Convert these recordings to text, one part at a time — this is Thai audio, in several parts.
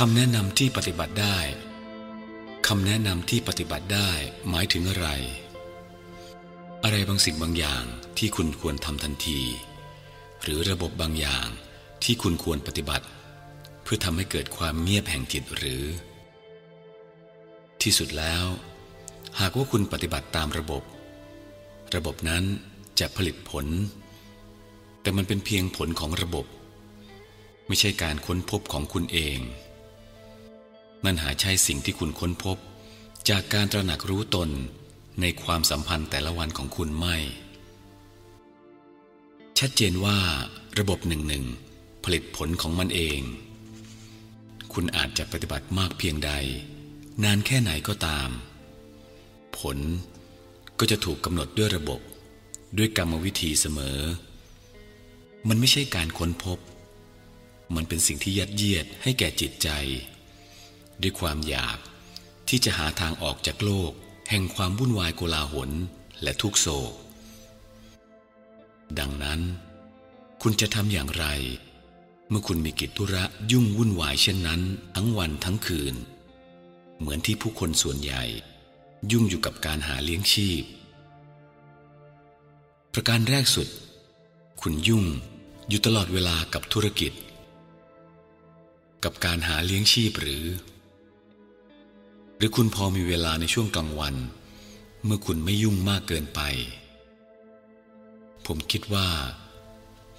คำแนะนำที่ปฏิบัติได้คำแนะนำที่ปฏิบัติได้หมายถึงอะไร อะไรบางสิ่งบางอย่างที่คุณควรทำทันที หรือระบบบางอย่างที่คุณควรปฏิบัติ เพื่อทำให้เกิดความเงียบแห่งจิตหรือ ที่สุดแล้ว หากว่าคุณปฏิบัติตามระบบ ระบบนั้นจะผลิตผล แต่มันเป็นเพียงผลของระบบ ไม่ใช่การค้นพบของคุณเอง นั่นหาใช่สิ่งที่คุณค้นพบ จากการตระหนักรู้ตนในความสัมพันธ์แต่ละวันของคุณไม่ ชัดเจนว่าระบบหนึ่งหนึ่งผลิตผลของมันเอง คุณอาจจะปฏิบัติมากเพียงใด นานแค่ไหนก็ตาม ผลก็จะถูกกำหนดด้วยระบบ ด้วยกรรมวิธีเสมอ มันไม่ใช่การค้นพบ มันเป็นสิ่งที่ยัดเยียดให้แก่จิตใจ ด้วยความอยากที่จะหาทางออกจากโลก แห่งความวุ่นวายโกลาหลและทุกโศก ดังนั้น คุณจะทำอย่างไร เมื่อคุณมีกิจธุระยุ่งวุ่นวายเช่นนั้น ทั้งวันทั้งคืน เหมือนที่ผู้คนส่วนใหญ่ ยุ่งอยู่กับการหาเลี้ยงชีพ ประการแรกสุด คุณยุ่งอยู่ตลอดเวลากับธุรกิจ กับการหาเลี้ยงชีพหรือ หรือคุณพอมีเวลาในช่วงกลางวัน เมื่อคุณไม่ยุ่งมากเกินไป ผมคิดว่า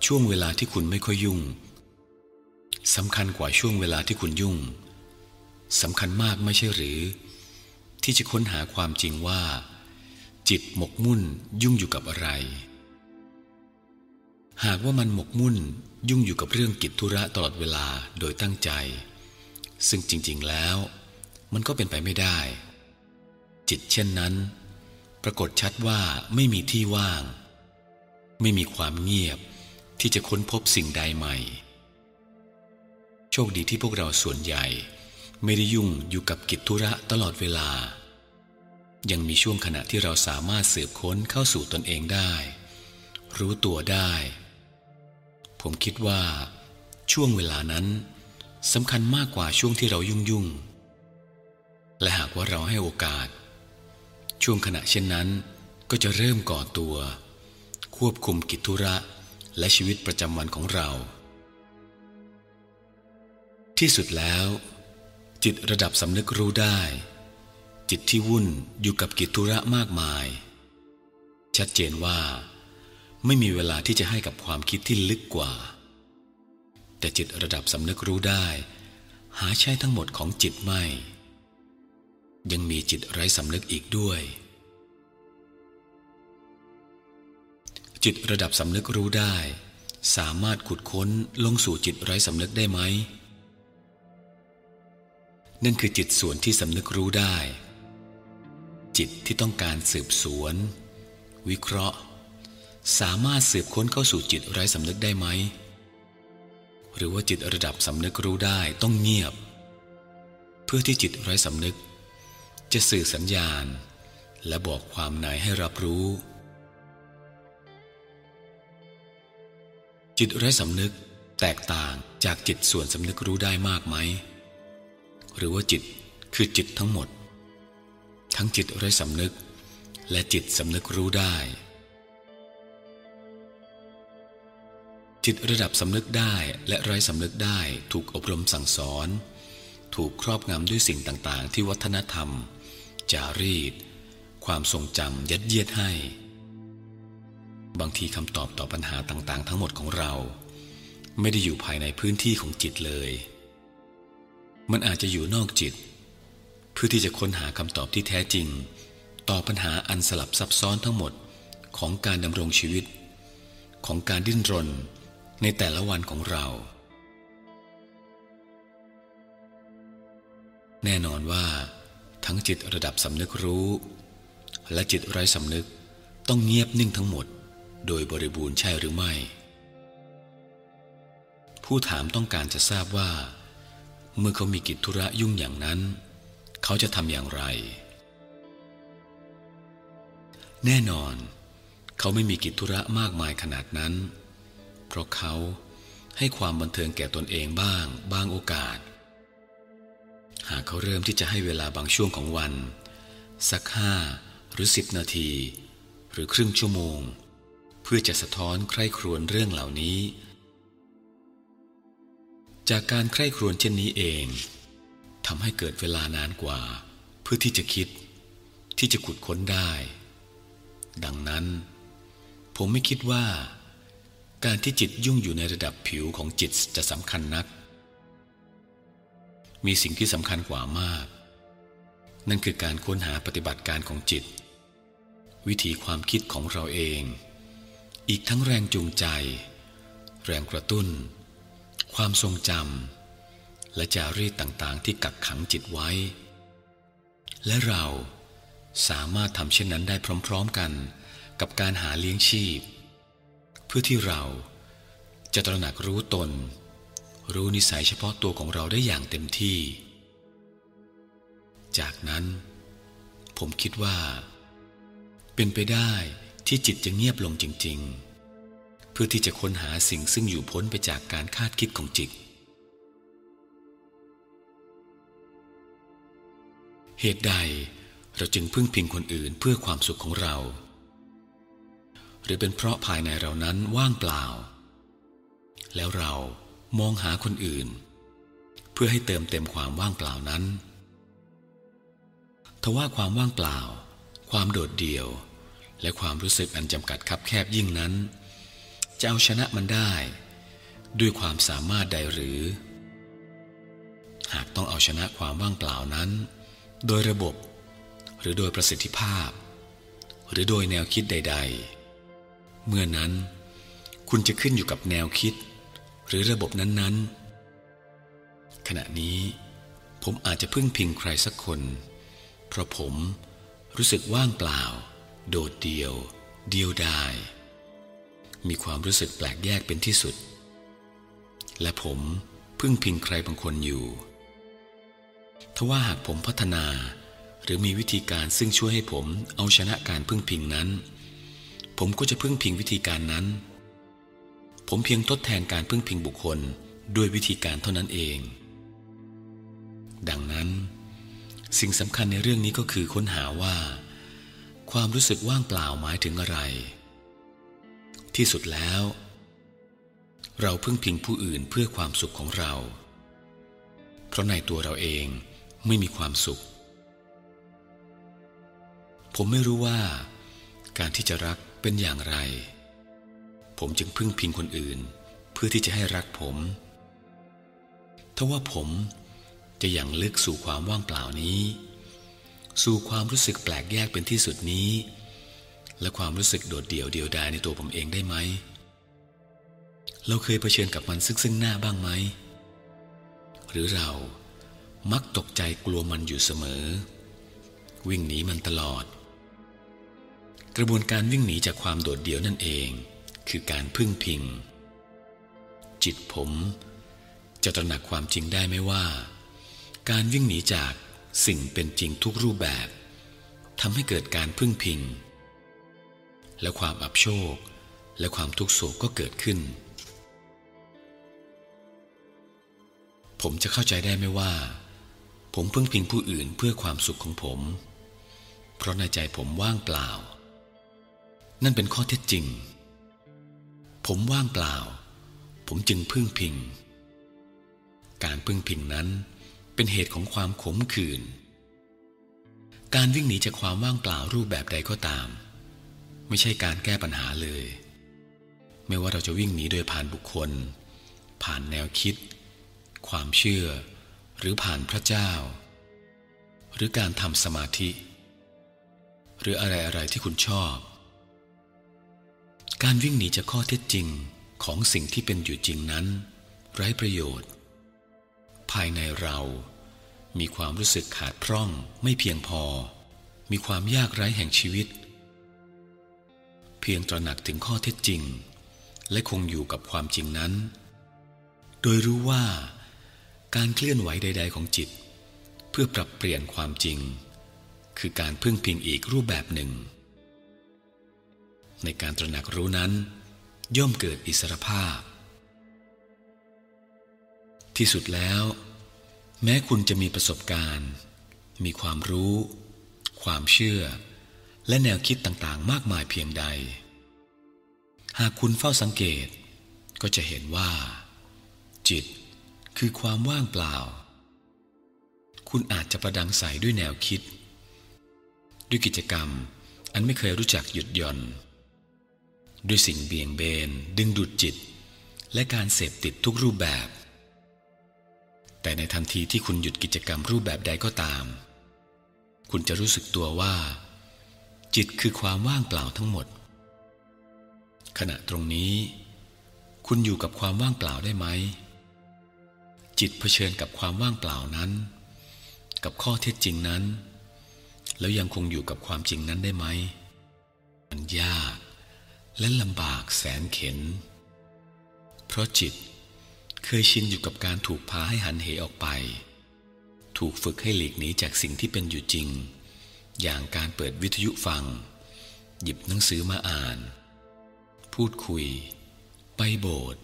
ช่วงเวลาที่คุณไม่ค่อยยุ่งสำคัญกว่าช่วงเวลาที่คุณยุ่งสำคัญมากไม่ใช่หรือ ที่จะค้นหาความจริงว่า จิตหมกมุ่นยุ่งอยู่กับอะไร หากว่ามันหมกมุ่นยุ่งอยู่กับเรื่องกิจธุระตลอดเวลาโดยตั้งใจ ซึ่งจริง ๆ แล้ว มันก็เป็นไปไม่ได้ จิตเช่นนั้น ปรากฏชัดว่าไม่มีที่ว่าง ไม่มีความเงียบที่จะค้นพบสิ่งใดใหม่ โชคดีที่พวกเราส่วนใหญ่ ไม่ได้ยุ่งอยู่กับกิจธุระตลอดเวลา ยังมีช่วงขณะที่เราสามารถสืบค้นเข้าสู่ตนเองได้ รู้ตัวได้ ผมคิดว่า ช่วงเวลานั้นสำคัญมากกว่าช่วงที่เรายุ่งยุ่ง และหากว่าเราให้โอกาส ช่วงขณะเช่นนั้น ก็จะเริ่มก่อตัว ควบคุมกิจธุระ และชีวิตประจำวันของเรา ที่สุดแล้ว จิตระดับสำนึกรู้ได้ จิตที่วุ่นอยู่กับกิจธุระมากมาย ชัดเจนว่า ไม่มีเวลาที่จะให้กับความคิดที่ลึกกว่า แต่จิตระดับสำนึกรู้ได้ หาใช่ทั้งหมดของจิตไม่ ยังมีจิตไร้สำนึกอีกด้วย จิตระดับสำนึกรู้ได้ สามารถขุดค้นลงสู่จิตไร้สำนึกได้ไหม นั่นคือจิตส่วนที่สำนึกรู้ได้ จิตที่ต้องการสืบสวน วิเคราะห์ สามารถสืบค้นเข้าสู่จิตไร้สำนึกได้ไหม หรือว่าจิตระดับสำนึกรู้ได้ต้องเงียบ เพื่อที่จิตไร้สำนึก จะสื่อสัญญาณ และบอกความในให้รับรู้ จิตไร้สำนึกแตกต่างจากจิตส่วนสำนึกรู้ได้มากไหม หรือว่าจิตคือจิตทั้งหมด ทั้งจิตไร้สำนึก และจิตสำนึกรู้ได้ จิตระดับสำนึกได้และไร้สำนึกได้ถูกอบรมสั่งสอน ถูกครอบงำด้วยสิ่งต่าง ๆ ที่วัฒนธรรม จารีต ความทรงจำยัดเยียดให้ บางทีคำตอบต่อปัญหาต่างๆ ทั้งหมดของเรา ไม่ได้อยู่ภายในพื้นที่ของจิตเลย มันอาจจะอยู่นอกจิต เพื่อที่จะค้นหาคำตอบที่แท้จริง ต่อปัญหาอันสลับซับซ้อนทั้งหมดของการดำรงชีวิต ของการดิ้นรนในแต่ละวันของเรา แน่นอนว่า ทั้งจิตระดับสำนึกรู้ และจิตไร้สำนึกต้องเงียบนิ่งทั้งหมด โดยบริบูรณ์ใช่หรือไม่ ผู้ถามต้องการจะทราบว่า เมื่อเขามีกิจธุระยุ่งอย่างนั้น เขาจะทำอย่างไร แน่นอน เขาไม่มีกิจธุระมากมายขนาดนั้น เพราะเขาให้ความบันเทิงแก่ตนเองบ้าง บางโอกาส หากเขาเริ่มที่จะให้เวลาบางช่วงของวัน สักห้าหรือสิบนาที หรือครึ่งชั่วโมง เพื่อจะสะท้อนใคร่ครวญเรื่องเหล่านี้ จากการใคร่ครวญเช่นนี้เองทำให้เกิดเวลานานกว่า เพื่อที่จะคิด ที่จะขุดค้นได้ ดังนั้น ผมไม่คิดว่า การที่จิตยุ่งอยู่ในระดับผิวของจิตจะสำคัญนัก มีสิ่งที่สำคัญกว่ามาก นั่นคือการค้นหาปฏิบัติการของจิต วิธีความคิดของเราเอง อีกทั้งแรงจูงใจ แรงกระตุ้น ความทรงจำและจารีตต่างๆ ที่กักขังจิตไว้ และเราสามารถทำเช่นนั้นได้พร้อม ๆกันกับการหาเลี้ยงชีพ เพื่อที่เราจะตระหนักรู้ตน รู้นิสัยเฉพาะตัวของเราได้อย่างเต็มที่ จากนั้น ผมคิดว่า เป็นไปได้ที่จิตจะเงียบลงจริง ๆ เพื่อที่จะค้นหาสิ่งซึ่งอยู่พ้นไปจากการคาดคิดของจิต เหตุใดเราจึงพึ่งพิงคนอื่นเพื่อความสุขของเรา หรือเป็นเพราะภายในเรานั้นว่างเปล่า แล้วเรา มองหาคนอื่น เพื่อให้เติมเต็มความว่างเปล่านั้น ทว่าความว่างเปล่า ความโดดเดี่ยว และความรู้สึกอันจำกัดคับแคบยิ่งนั้น จะเอาชนะมันได้ ด้วยความสามารถใดหรือ หากต้องเอาชนะความว่างเปล่านั้น โดยระบบ หรือโดยประสิทธิภาพ หรือโดยแนวคิดใด ๆ เมื่อนั้นคุณจะขึ้นอยู่กับแนวคิด หรือระบบนั้นๆ ขณะนี้ผมอาจจะพึ่งพิงใครสักคน เพราะผมรู้สึกว่างเปล่า โดดเดี่ยว เดียวดาย มีความรู้สึกแปลกแยกเป็นที่สุด และผมพึ่งพิงใครบางคนอยู่ทว่าหากผมพัฒนาหรือมีวิธีการซึ่งช่วยให้ผมเอาชนะการพึ่งพิงนั้น ผมก็จะพึ่งพิงวิธีการนั้น ผมเพียงทดแทนการพึ่งพิงบุคคลด้วยวิธีการเท่านั้นเอง ดังนั้น สิ่งสำคัญในเรื่องนี้ก็คือค้นหาว่า ความรู้สึกว่างเปล่าหมายถึงอะไร ที่สุดแล้ว เราพึ่งพิงผู้อื่นเพื่อความสุขของเรา เพราะในตัวเราเองไม่มีความสุข ผมไม่รู้ว่า การที่จะรักเป็นอย่างไร ผมจึงพึ่งพิงคนอื่น เพื่อที่จะให้รักผมถ้าว่าผมจะอย่างลึกสู่ความว่างเปล่านี้ สู่ความรู้สึกแปลกแยกเป็นที่สุดนี้ และความรู้สึกโดดเดี่ยวเดียวดายในตัวผมเองได้ไหม เราเคยเผชิญกับมันซึ่งซึ่งหน้าบ้างไหม หรือเรามักตกใจกลัวมันอยู่เสมอ วิ่งหนีมันตลอด กระบวนการวิ่งหนีจากความโดดเดี่ยวนั่นเอง คือการพึ่งพิง จิตผมจะตระหนักความจริงได้ไหมว่า การวิ่งหนีจากสิ่งเป็นจริงทุกรูปแบบทำให้เกิดการพึ่งพิง และความอับโชค และความทุกโศกก็เกิดขึ้น ผมจะเข้าใจได้ไหมว่า ผมพึ่งพิงผู้อื่นเพื่อความสุขของผม เพราะในใจผมว่างเปล่า นั่นเป็นข้อเท็จจริง ผมว่างเปล่า ผมจึงพึ่งพิง การพึ่งพิงนั้นเป็นเหตุของความขมขื่น การวิ่งหนีจากความว่างเปล่ารูปแบบใดก็ตาม ไม่ใช่การแก้ปัญหาเลย ไม่ว่าเราจะวิ่งหนีโดยผ่านบุคคล ผ่านแนวคิด ความเชื่อ หรือผ่านพระเจ้า หรือการทำสมาธิ หรืออะไรอะไรที่คุณชอบ การวิ่งหนีจากข้อเท็จจริงของสิ่งที่เป็นอยู่จริงนั้น ไร้ประโยชน์ ภายในเรามีความรู้สึกขาดพร่องไม่เพียงพอ มีความยากไร้แห่งชีวิต เพียงตระหนักถึงข้อเท็จจริง และคงอยู่กับความจริงนั้น โดยรู้ว่า การเคลื่อนไหวใด ๆ ของจิต เพื่อปรับเปลี่ยนความจริง คือการพึ่งพิงอีกรูปแบบหนึ่ง ในการตระหนักรู้นั้น ย่อมเกิดอิสรภาพ ที่สุดแล้ว แม้คุณจะมีประสบการณ์ มีความรู้ ความเชื่อ และแนวคิดต่างๆ มากมายเพียงใด หากคุณเฝ้าสังเกต ก็จะเห็นว่า จิตคือความว่างเปล่า คุณอาจจะประดังใสด้วยแนวคิด ด้วยกิจกรรมอันไม่เคยรู้จักหยุดหย่อน ด้วยสิ่งเบี่ยงเบน ดึงดูดจิต และการเสพติดทุกรูปแบบ แต่ในทันทีที่คุณหยุดกิจกรรมรูปแบบใดก็ตาม คุณจะรู้สึกตัวว่า จิตคือความว่างเปล่าทั้งหมด ขณะตรงนี้ คุณอยู่กับความว่างเปล่าได้ไหม จิตเผชิญกับความว่างเปล่านั้น กับข้อเท็จจริงนั้น แล้วยังคงอยู่กับความจริงนั้นได้ไหมมันยาก และลำบากแสนเข็น เพราะจิตเคยชินอยู่กับการถูกพาให้หันเหออกไป ถูกฝึกให้หลีกหนีจากสิ่งที่เป็นอยู่จริง อย่างการเปิดวิทยุฟัง หยิบหนังสือมาอ่าน พูดคุย ไปโบสถ์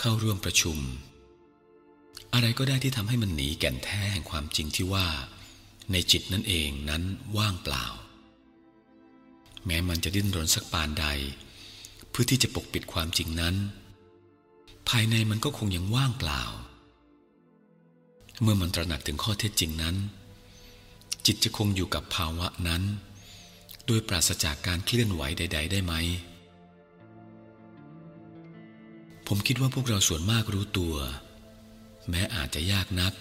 เข้าร่วมประชุม อะไรก็ได้ที่ทำให้มันหนีแก่นแท้แห่งความจริงที่ว่า ในจิตนั่นเองนั้นว่างเปล่า แม้มันจะดิ้นรนสักปานใด เพื่อที่จะปกปิดความจริงนั้น ภายในมันก็คงยังว่างเปล่า เมื่อมันตระหนักถึงข้อเท็จจริงนั้น จิตจะคงอยู่กับภาวะนั้น โดยปราศจากการเคลื่อนไหวใด ๆ ได้ไหม ผมคิดว่าพวกเราส่วนมากรู้ตัว แม้อาจจะยากนัก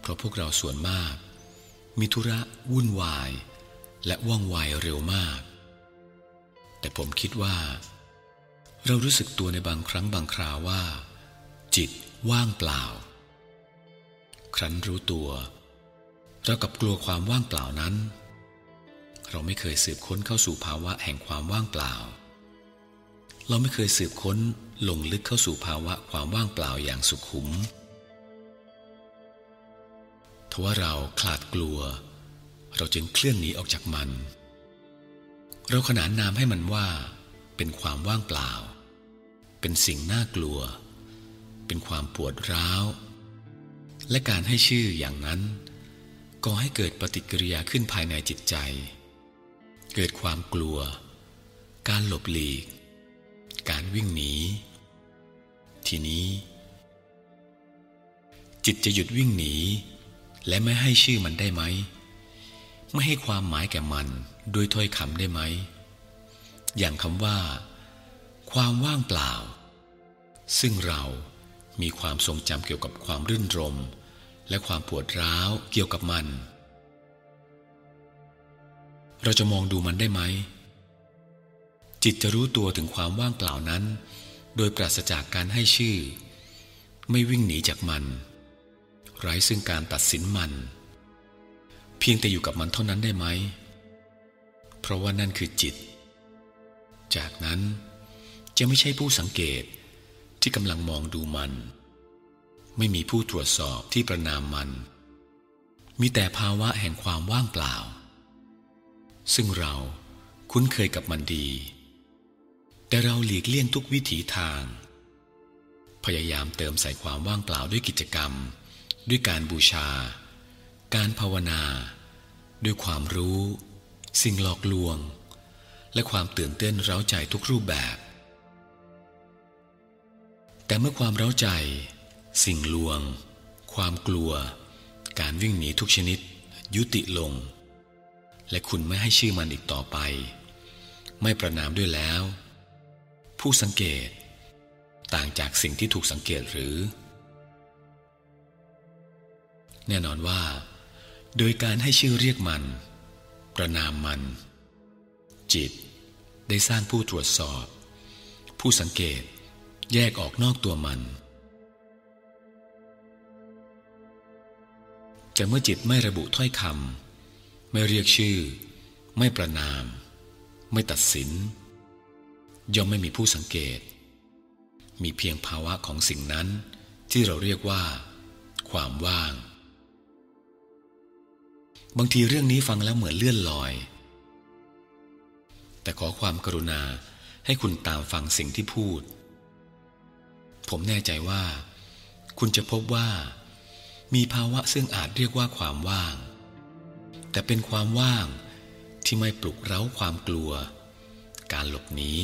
เพราะพวกเราส่วนมาก มีธุระวุ่นวาย และว่องไวเร็วมาก แต่ผมคิดว่า เรารู้สึกตัวในบางครั้งบางคราวว่า จิตว่างเปล่า ครั้นรู้ตัว เรากับกลัวความว่างเปล่านั้น เราไม่เคยสืบค้นเข้าสู่ภาวะแห่งความว่างเปล่า เราไม่เคยสืบค้นลงลึกเข้าสู่ภาวะความว่างเปล่าอย่างสุขุมทว่าเราคลาดกลัว เราจึงเคลื่อนหนีออกจากมัน เราขนานนามให้มันว่า เป็นความว่างเปล่า เป็นสิ่งน่ากลัว เป็นความปวดร้าว และการให้ชื่ออย่างนั้นก่อให้เกิดปฏิกิริยาขึ้นภายในจิตใจ เกิดความกลัว การหลบหลีก การวิ่งหนี ทีนี้ จิตจะหยุดวิ่งหนี และไม่ให้ชื่อมันได้ไหม ไม่ให้ความหมายแก่มันด้วยถ้อยคำได้ไหม อย่างคำว่า ความว่างเปล่า ซึ่งเรามีความทรงจำเกี่ยวกับความรื่นรม และความปวดร้าวเกี่ยวกับมัน เราจะมองดูมันได้ไหม จิตจะรู้ตัวถึงความว่างเปล่านั้น โดยปราศจากการให้ชื่อ ไม่วิ่งหนีจากมัน ไร้ซึ่งการตัดสินมัน เพียงแต่อยู่กับมันเท่านั้นได้ไหม เพราะว่านั่นคือจิต จากนั้นจะไม่ใช่ผู้สังเกตที่กำลังมองดูมัน ไม่มีผู้ตรวจสอบที่ประนามมัน มีแต่ภาวะแห่งความว่างเปล่า ซึ่งเราคุ้นเคยกับมันดี แต่เราหลีกเลี่ยงทุกวิถีทาง พยายามเติมใส่ความว่างเปล่าด้วยกิจกรรม ด้วยการบูชา การภาวนา ด้วยความรู้ สิ่งหลอกลวง และความตื่นเต้นเร้าใจทุกรูปแบบ แต่เมื่อความเร้าใจ สิ่งลวง ความกลัว การวิ่งหนีทุกชนิด ยุติลง และคุณไม่ให้ชื่อมันอีกต่อไป ไม่ประนามด้วยแล้ว ผู้สังเกต ต่างจากสิ่งที่ถูกสังเกตหรือแน่นอนว่า โดยการให้ชื่อเรียกมัน ประนามมัน จิตได้สร้างผู้ตรวจสอบ ผู้สังเกตแยกออกนอกตัวมัน แต่เมื่อจิตไม่ระบุถ้อยคำไม่เรียกชื่อ ไม่ประนาม ไม่ตัดสิน ย่อมไม่มีผู้สังเกต มีเพียงภาวะของสิ่งนั้นที่เราเรียกว่า ความว่าง บางทีเรื่องนี้ฟังแล้วเหมือนเลื่อนลอย แต่ขอความกรุณาให้คุณตามฟังสิ่งที่พูด ผมแน่ใจว่า คุณจะพบว่า มีภาวะซึ่งอาจเรียกว่าความว่าง แต่เป็นความว่างที่ไม่ปลุกเร้าความกลัว การหลบหนี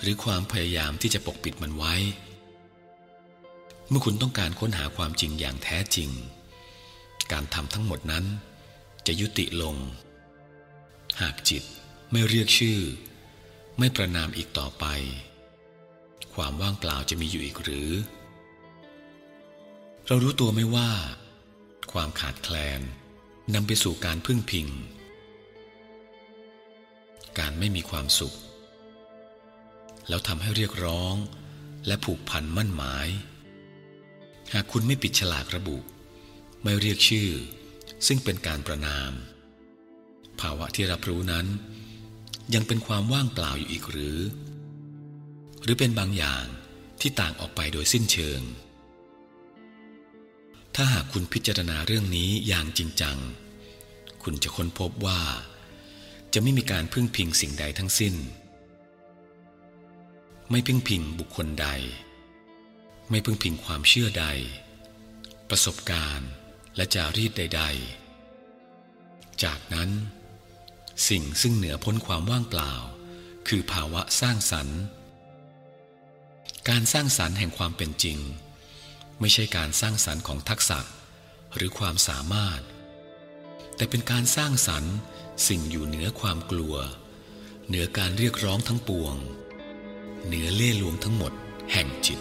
หรือความพยายามที่จะปกปิดมันไว้ เมื่อคุณต้องการค้นหาความจริงอย่างแท้จริง การทำทั้งหมดนั้น จะยุติลง หากจิตไม่เรียกชื่อ ไม่ประนามอีกต่อไป ความว่างเปล่าจะมีอยู่อีกหรือ เรารู้ตัวไม่ว่า ความขาดแคลนนำไปสู่การพึ่งพิง การไม่มีความสุข แล้วทำให้เรียกร้องและผูกพันมั่นหมาย หากคุณไม่ปิดฉลากระบุ ไม่เรียกชื่อ ซึ่งเป็นการประนาม ภาวะที่รับรู้นั้น ยังเป็นความว่างเปล่าอยู่อีกหรือ หรือเป็นบางอย่างที่ต่างออกไปโดยสิ้นเชิง ถ้าหากคุณพิจารณาเรื่องนี้อย่างจริงจัง คุณจะค้นพบว่า จะไม่มีการพึ่งพิงสิ่งใดทั้งสิ้น ไม่พึ่งพิงบุคคลใด ไม่พึ่งพิงความเชื่อใด ประสบการณ์ และจารีตใด ๆ จากนั้น สิ่งซึ่งเหนือพ้นความว่างเปล่า คือภาวะสร้างสรรค์ การสร้างสรรค์แห่งความเป็นจริง ไม่ใช่การสร้างสรรค์ของทักษะ หรือความสามารถ แต่เป็นการสร้างสรรค์สิ่งอยู่เหนือความกลัว เหนือการเรียกร้องทั้งปวง เหนือเล่ห์ลวงทั้งหมดแห่งจิต